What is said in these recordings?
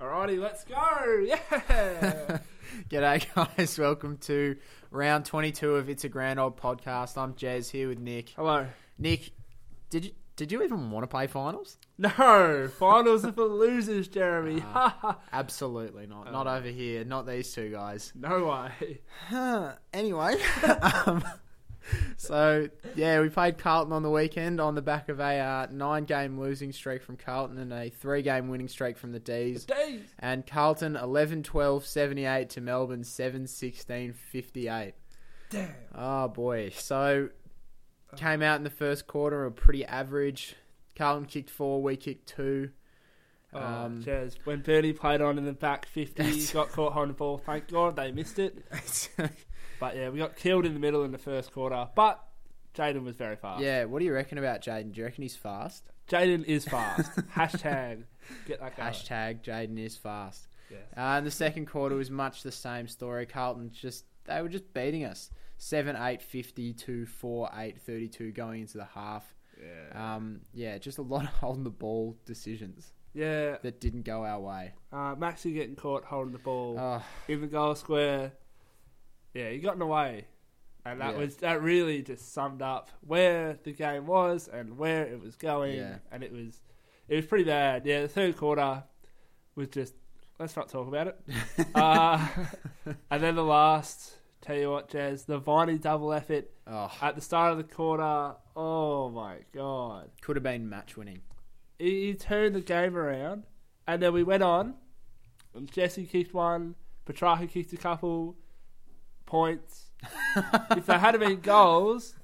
Alrighty, let's go. Yeah. G'day, guys. Welcome to round 22 of It's a Grand Old Podcast. I'm Jez here with Nick. Hello. Nick, did you did you even want to play finals? No, finals are for losers, Jeremy. Ah. Absolutely not. Not over here. Not these two guys. no way. anyway, um, so yeah, we played Carlton on the weekend on the back of a uh, nine-game losing streak from Carlton and a three-game winning streak from the D's. Days. And Carlton 11 12 78 to Melbourne 7 16 58. Damn. Oh boy. So came out in the first quarter a pretty average. Carlton kicked four, we kicked two. Oh, Um, Jez. When Bernie played on in the back 50, got caught on the ball. Thank God they missed it. But yeah, we got killed in the middle in the first quarter. But Jayden was very fast. yeah, what do you reckon about Jayden? Do you reckon he's fast? Jayden is fast. Hashtag get that guy. Hashtag Jayden is fast. Yes. Uh, and the second quarter was much the same story. Carlton just they were just beating us. 7 8 50 to 4 8 32 going into the half. Yeah. Um, yeah, just a lot of holding the ball decisions yeah. that didn't go our way. Uh, Maxi getting caught holding the ball. Oh, in the goal square. Yeah, he got in the way, and that Yeah. was that really just summed up where the game was and where it was going, Yeah. and it was it was pretty bad. Yeah, the third quarter was just let's not talk about it. uh, and then the last, tell you what, Jez, the Viney double effort oh, at the start of the quarter. Oh my god, could have been match winning. he, he turned the game around, and then we went on. Jesse kicked one, Petracca kicked a couple points. if there had been goals,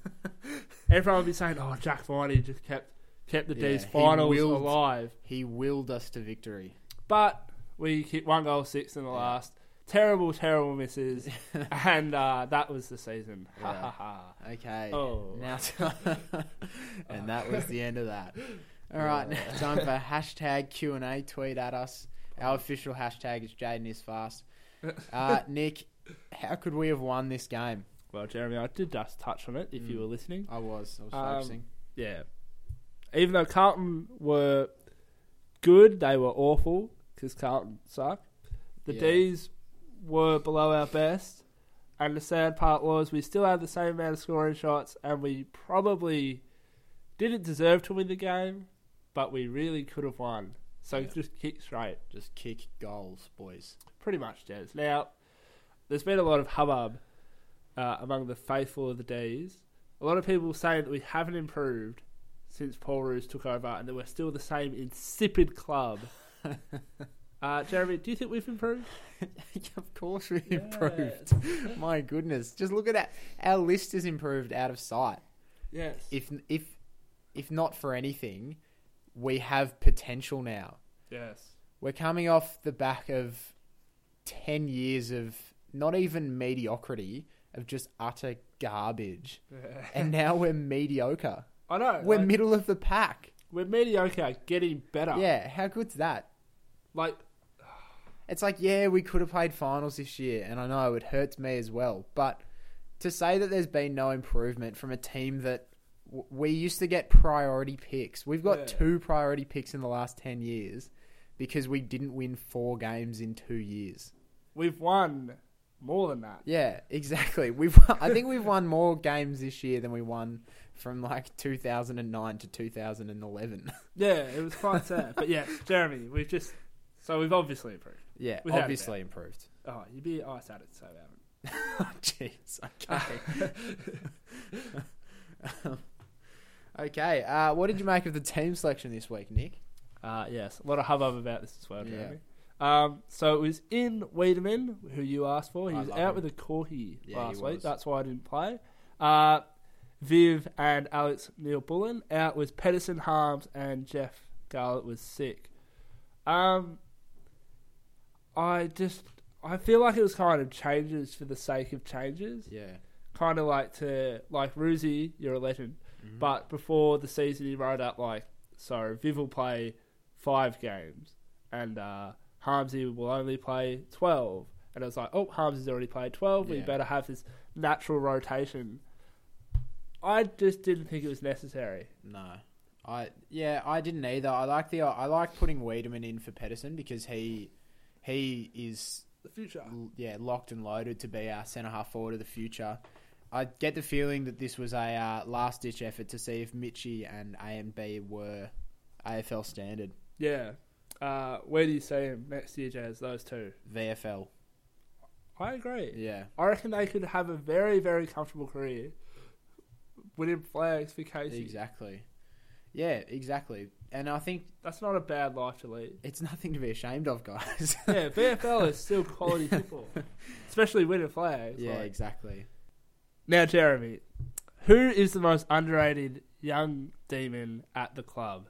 everyone would be saying, "Oh, Jack Viney just kept kept the D's finals willed- alive." He willed us to victory. But we kicked one goal six in the Yeah. last. Terrible, terrible misses, and uh, that was the season. Ha Yeah. ha ha. Okay. Oh. Now, and that was the end of that. All right, now time for hashtag Q and A. Tweet at us. Our official hashtag is Jayden is fast. Uh, Nick, how could we have won this game? Well, Jeremy, I did just touch on it. If you Mm. were listening, I was. I was Um, focusing. yeah. Even though Carlton were good, they were awful because Carlton suck. The Yeah. D's were below our best, and the sad part was we still had the same amount of scoring shots, and we probably didn't deserve to win the game, but we really could have won. So Yeah. just kick straight, Just kick goals, boys. pretty much, Jez. Now, there's been a lot of hubbub uh, among the faithful of the Dees. A lot of people saying that we haven't improved since Paul Roos took over and that we're still the same insipid club. uh, Jeremy, do you think we've improved? of course we Yeah. improved. My goodness, just look at that. Our list is improved out of sight. Yes. If if if not for anything, we have potential now. yes. We're coming off the back of 10 years of not even mediocrity, of just utter garbage. And now we're mediocre. I know. We're like, middle of the pack. we're mediocre, getting better. Yeah, how good's that? Like, It's like, yeah, we could have played finals this year, and I know it hurts me as well. But to say that there's been no improvement from a team that w- we used to get priority picks, we've got Yeah. two priority picks in the last 10 years because we didn't win four games in two years. we've won more than that. Yeah, exactly. We've I think we've won more games this year than we won from like 2009 to 2011. Yeah, it was quite sad. But yeah, Jeremy, we've just. So we've obviously improved. yeah, Without a obviously improved. Oh, you'd be ice at it, so we haven't. Oh, Jeez. Okay. okay. Uh, what did you make of the team selection this week, Nick? Uh, yes, a lot of hubbub about this as well, Yeah. Um, so it was in Weideman, who you asked for. He I was out him. with a corky Yeah, last week. That's why I didn't play. Uh, Viv and Alex Neal-Bullen. Out with Pedersen, Harms, and Jeff Garlett was sick. Um, I just I feel like it was kind of changes for the sake of changes. Yeah. Kind of like to like Roosy, you're a legend. Mm-hmm. But before the season, he wrote up like, so Viv will play five games, and uh, Harmsy will only play twelve. And it was like, oh, Harmsy's already played twelve. We Yeah. better have this natural rotation. I just didn't think it was necessary. No. I yeah, I didn't either. I like the I like putting Weideman in for Pedersen because he he is The future. yeah locked and loaded to be our centre half forward of the future. I get the feeling that this was a uh, last ditch effort to see if Mitchie and AMB were AFL standard Yeah. Uh, where do you see him next year, Jazz? Those two. VFL. I agree. Yeah, I reckon they could have a very, very comfortable career winning flags for Casey. exactly. Yeah, exactly. And I think That's not a bad life to lead. it's nothing to be ashamed of, guys. Yeah, VFL is still quality football, especially winning flags. yeah, like- exactly. Now, Jeremy, who is the most underrated young demon at the club?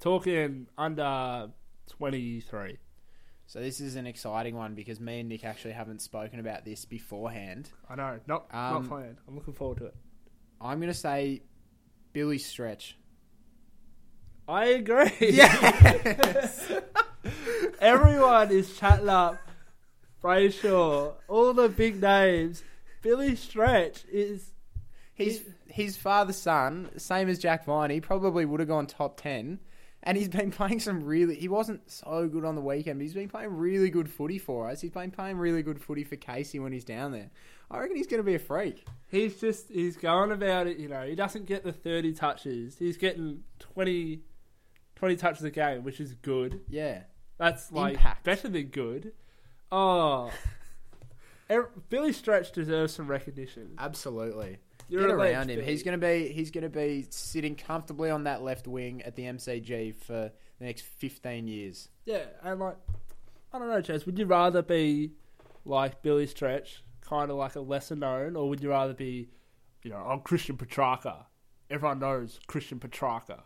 Talking under twenty three. So this is an exciting one because me and Nick actually haven't spoken about this beforehand. I know, not Um, not planned. I'm looking forward to it. I'm going to say Billy Stretch. I agree. Yes. Everyone is chatting up Brayshaw, all the big names. Billy Stretch is His his father's son, same as Jack Viney, probably would have gone top ten. And he's been playing some really. He wasn't so good on the weekend, but he's been playing really good footy for us. He's been playing really good footy for Casey when he's down there. I reckon he's going to be a freak. he's just he's going about it. You know, he doesn't get the thirty touches. He's getting 20, 20 touches a game, which is good. Yeah. That's like Impact. better than good. Oh, Er- Billy Stretch deserves some recognition. Absolutely. You're Get around him. He's going to be he's to be sitting comfortably on that left wing at the MCG for the next 15 years. Yeah, and like, I don't know, Chaz. Would you rather be like Billy Stretch, kind of like a lesser known, or would you rather be, you know, I'm Christian Petracca? Everyone knows Christian Petracca.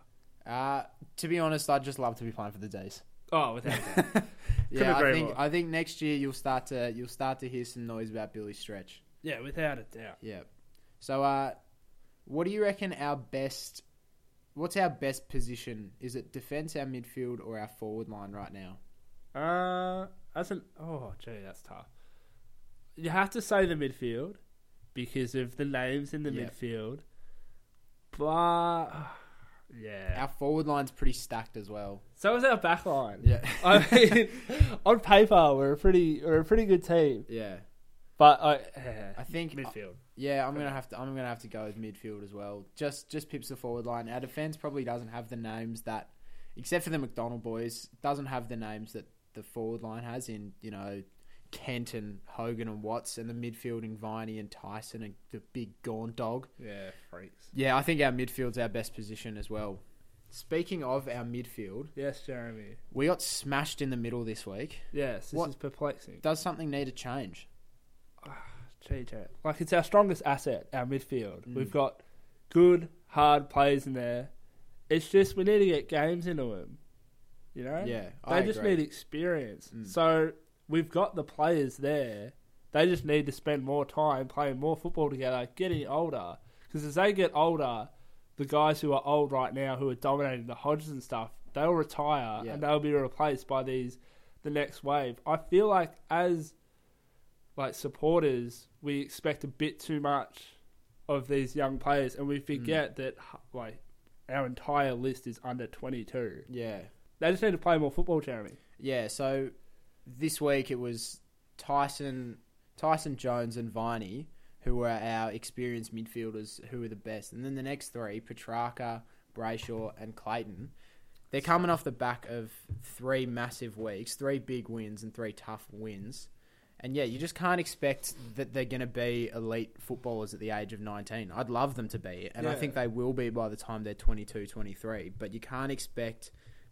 Uh, to be honest, I'd just love to be playing for the D's. Oh, without doubt. yeah, I think more. I think next year you'll start to you'll start to hear some noise about Billy Stretch. yeah, without a doubt. Yeah. So, uh, what do you reckon our best? What's our best position? Is it defense, our midfield, or our forward line right now? Uh, as an oh, gee, that's tough. You have to say the midfield because of the names in the Yeah. midfield, but yeah. Our forward line's pretty stacked as well. So is our back line. Yeah. I mean, on paper, we're a pretty we're a pretty good team, yeah. But I, I think uh, midfield. Yeah, I'm gonna have to. I'm gonna have to go with midfield as well. Just just pips the forward line. Our defense probably doesn't have the names that, except for the McDonald boys, doesn't have the names that the forward line has in you know Kent and Hogan and Watts and the midfield in Viney and Tyson and the big gaunt dog. Yeah, freaks. Yeah, I think our midfield's our best position as well. Speaking of our midfield, Yes, Jeremy. we got smashed in the middle this week. Yes, this What- is perplexing. Does something need to change? Gee. Like it's our strongest asset, our midfield. Mm. We've got good, hard players in there. It's just we need to get games into them. You know. Yeah, They I just agree. need experience. Mm. So we've got the players there. They just need to spend more time playing more football together, getting older. Because as they get older, the guys who are old right now, who are dominating the Hodges and stuff, they'll retire Yeah. and they'll be replaced by these the next wave. I feel like as like supporters, we expect a bit too much of these young players, and we Mm. forget that like our entire list is under twenty two. Yeah. They just need to play more football, Jeremy. Yeah, so this week it was Tyson, Tyson Jones, and Viney who were our experienced midfielders who were the best, and then the next three, Petracca, Brayshaw, and Clayton. They're coming off the back of three massive weeks, three big wins, and three tough wins. And yeah, you just can't expect that they're going to be elite footballers at the age of 19. I'd love them to be, and I think they will be by the time they're 22, 23. But you can't expect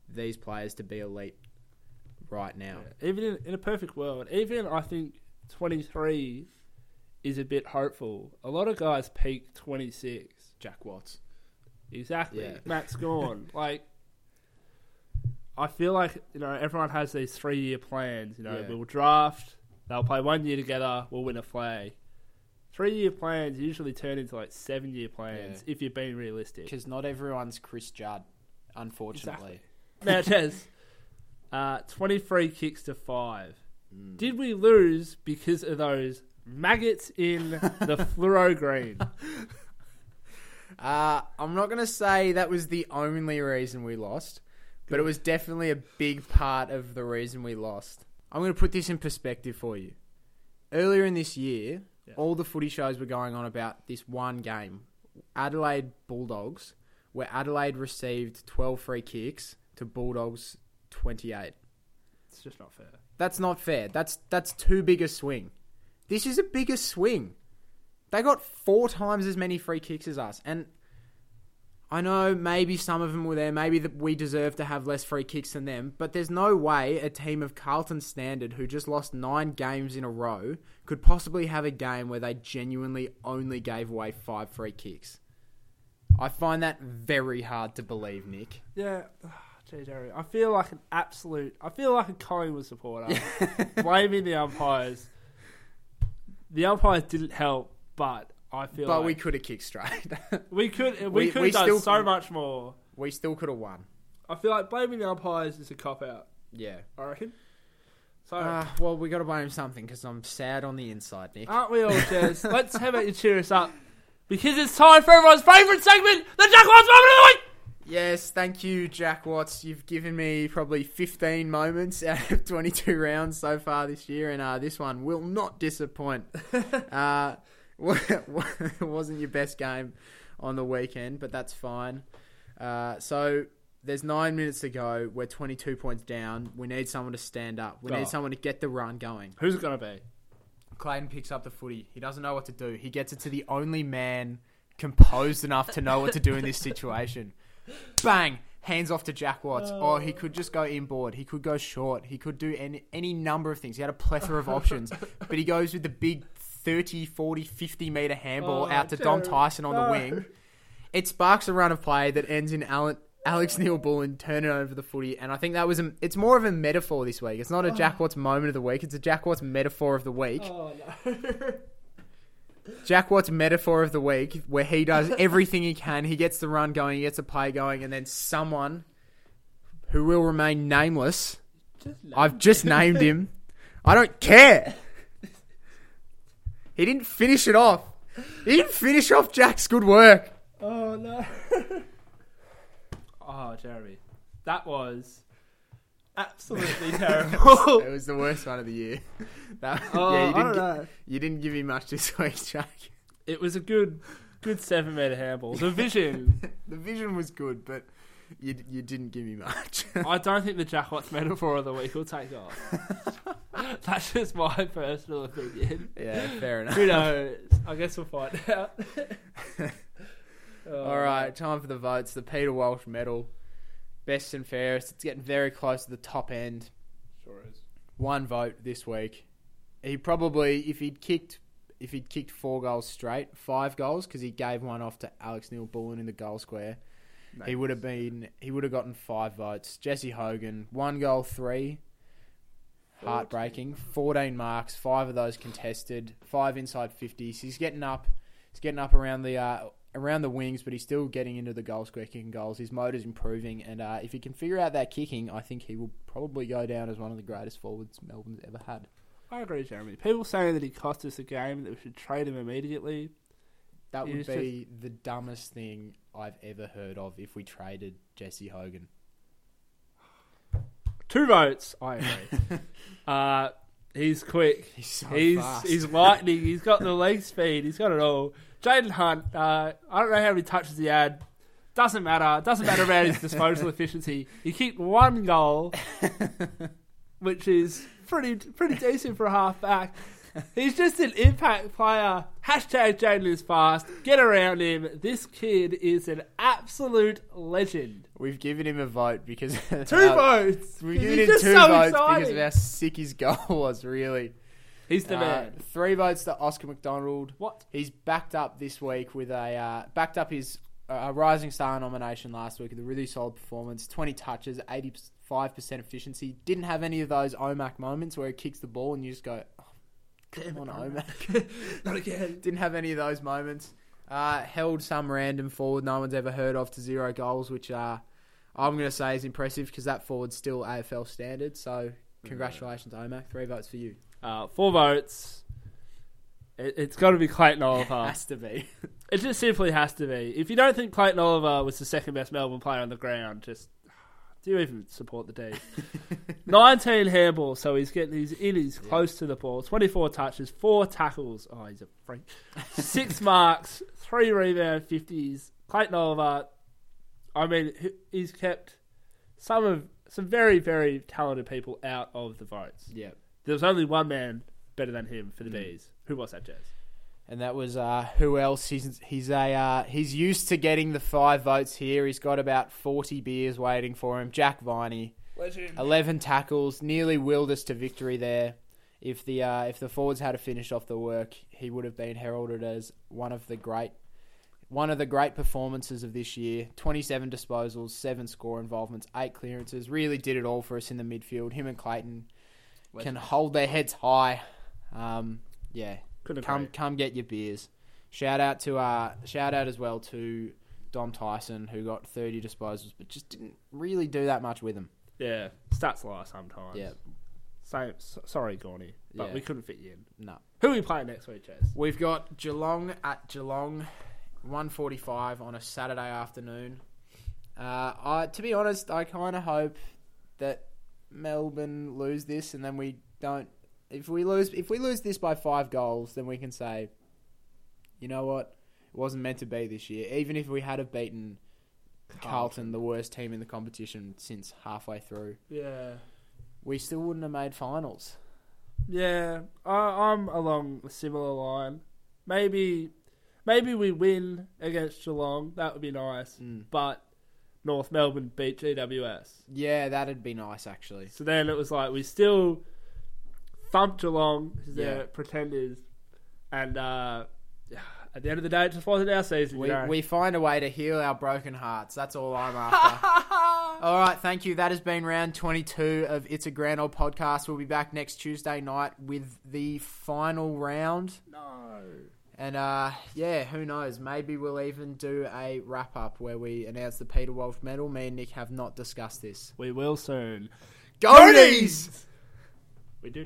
these players to be elite right now. Yeah. Even in, in a perfect world, even I think 23 is a bit hopeful. A lot of guys peak 26. Jack Watts. Exactly. Yeah. Matt's gone. like, I feel like, you know, everyone has these three year plans. You know, Yeah. we'll draft, they'll play one year together, we'll win a flag. Three year plans usually turn into like seven year plans Yeah. if you're being realistic. Because not everyone's Chris Judd, unfortunately. Now, Chaz, uh, 23 kicks to five. Mm. Did we lose because of those maggots in the fluoro green? Uh, I'm not going to say that was the only reason we lost, but it was definitely a big part of the reason we lost. I'm going to put this in perspective for you. Earlier in this year, Yeah. all the footy shows were going on about this one game, Adelaide Bulldogs, where Adelaide received 12 free kicks to Bulldogs 28. It's just not fair. That's not fair. That's that's too big a swing. This is a bigger swing. They got four times as many free kicks as us, and I know maybe some of them were there. Maybe that we deserve to have less free kicks than them, but there's no way a team of Carlton standard who just lost nine games in a row could possibly have a game where they genuinely only gave away five free kicks. I find that very hard to believe, Nick. Yeah, gee, Jerry, I feel like an absolute. I feel like a Collingwood supporter blaming the umpires. The umpires didn't help, but I feel But like we could have kicked straight. we could we, we- could have done still- so much more. we still could have won. I feel like blaming the umpires is a cop out. Yeah. I reckon. So Uh, well, we got to blame something because I'm sad on the inside, Nick. aren't we all, Jez? Let's have it and cheer us up because it's time for everyone's favourite segment, the Jack Watts moment of the week. yes, thank you, Jack Watts. You've given me probably 15 moments out of 22 rounds so far this year, and uh, this one will not disappoint. uh, wasn't your best game on the weekend, but that's fine. Uh, so there's nine minutes to go. We're 22 points down. We need someone to stand up. We Oh. need someone to get the run going. Who's it gonna be? Clayton picks up the footy. He doesn't know what to do. He gets it to the only man composed enough to know what to do in this situation. Bang! Hands off to Jack Watts. Or he could just go inboard. He could go short. He could do any, any number of things. He had a plethora of options. But he goes with the big 30, 40, 50 metre handball Oh, out to Dom Tyson on the wing. It sparks a run of play that ends in Alan, Alex Neal-Bullen turning over the footy, and I think that was a, it's more of a metaphor this week. It's not a Jack Watts moment of the week; it's a Jack Watts metaphor of the week. Oh no. Jack Watts metaphor of the week, where he does everything he can. He gets the run going, he gets the play going, and then someone who will remain nameless. Just. I've just named him. I don't care. He didn't finish it off. He didn't finish off Jack's good work. Oh no. oh, Jeremy, that was absolutely terrible. It was the worst one of the year. That, Oh, yeah, you I didn't, don't gi- know. you didn't give me much this week, Jack. It was a good, good seven meter handball. The vision. The vision was good, but you you didn't give me much. I don't think the Jack Watts metaphor of the week will take off. That's just my personal opinion. yeah, fair enough. Who knows? I guess we'll find out. Oh, All right, time for the votes. The Peter Walsh medal, best and fairest. It's getting very close to the top end. Sure is. One vote this week. He probably, if he'd kicked, if he'd kicked four goals straight, five goals because he gave one off to Alex Neal-Bullen in the goal square. He would have been. He would have gotten five votes. Jesse Hogan, one goal, three. Heartbreaking. Fourteen marks. Five of those contested. Five inside fifties. He's getting up. He's getting up around the uh, around the wings, but he's still getting into the goal square, kicking goals. His motor's improving, and uh, if he can figure out that kicking, I think he will probably go down as one of the greatest forwards Melbourne's ever had. I agree, Jeremy. People saying that he cost us a game, that we should trade him immediately. That would be the dumbest thing I've ever heard of if we traded Jesse Hogan. Two votes. I agree. uh, he's quick. He's so he's fast. he's lightning. He's got the leg speed. He's got it all. Jayden Hunt. Uh, I don't know how many touches he had. Doesn't matter. Doesn't matter about his disposal efficiency. He kicked one goal, which is pretty pretty decent for a halfback. He's just an impact player. Hashtag Jayden is fast. Get around him. This kid is an absolute legend. We've given him a vote because Two our- votes. We've given him two so votes exciting. because of how sick his goal was. Really, He's the Uh, man. Three votes to Oscar McDonald. What? He's backed up this week with a uh, backed up his uh, Rising Star nomination last week with a really solid performance. Twenty touches, eighty five percent efficiency. Didn't have any of those Omac moments where he kicks the ball and you just go, "Come on, Omac." Not again. Didn't have any of those moments. Uh, held some random forward no one's ever heard of to zero goals, which uh, I'm going to say is impressive because that forward's still AFL standard. So congratulations, Omac. Three votes for you. Uh, four votes. It, it's got to be Clayton Oliver. Has to be. it just simply has to be. If you don't think Clayton Oliver was the second best Melbourne player on the ground, just do you even support the D? 19 handballs, so he's getting his innies close to the ball. 24 touches, four tackles. Oh, he's a freak. Six marks, three rebound 50s. Clayton Oliver, I mean, he's kept some of some very, very talented people out of the votes. yeah. There was only one man better than him for the Mm. Bees. Who was that, Jez? And that was uh, who else? He's he's a uh, he's used to getting the five votes here. He's got about forty beers waiting for him. Jack Viney, Legend. eleven tackles, nearly willed us to victory there. If the uh, if the forwards had finished off the work, he would have been heralded as one of the great one of the great performances of this year. Twenty seven disposals, seven score involvements, eight clearances. Really did it all for us in the midfield. Him and Clayton can hold their heads high. Um, yeah, Couldn't come agree. come get your beers. Shout out to uh shout out as well to Dom Tyson who got 30 disposals but just didn't really do that much with them. Yeah, stats lie sometimes. Yeah. Same. sorry, Gorny, but Yeah. we couldn't fit you in. No. Who are we playing next week, Jez? We've got Geelong at Geelong 145 on a Saturday afternoon. Uh I to be honest, I kind of hope that Melbourne lose this and then we don't if we lose if we lose this by 5 goals then we can say you know what? It wasn't meant to be this year. Even if we had have beaten Carlton, the worst team in the competition since halfway through, Yeah. we still wouldn't have made finals. Yeah, I, I'm along a similar line. Maybe, maybe we win against Geelong. That would be nice. Mm. But North Melbourne beat GWS. Yeah, that'd be nice actually. So then it was like we still thumped Geelong because Yeah. pretenders, and uh, at the end of the day, it just wasn't our season. We, you know? we find a way to heal our broken hearts. That's all I'm after. all right, thank you. That has been round 22 of It's a Grand Old Podcast. We'll be back next Tuesday night with the final round. no. And uh, yeah, who knows? Maybe we'll even do a wrap up where we announce the Peter Wolf medal. Me and Nick have not discussed this. We will soon. Go!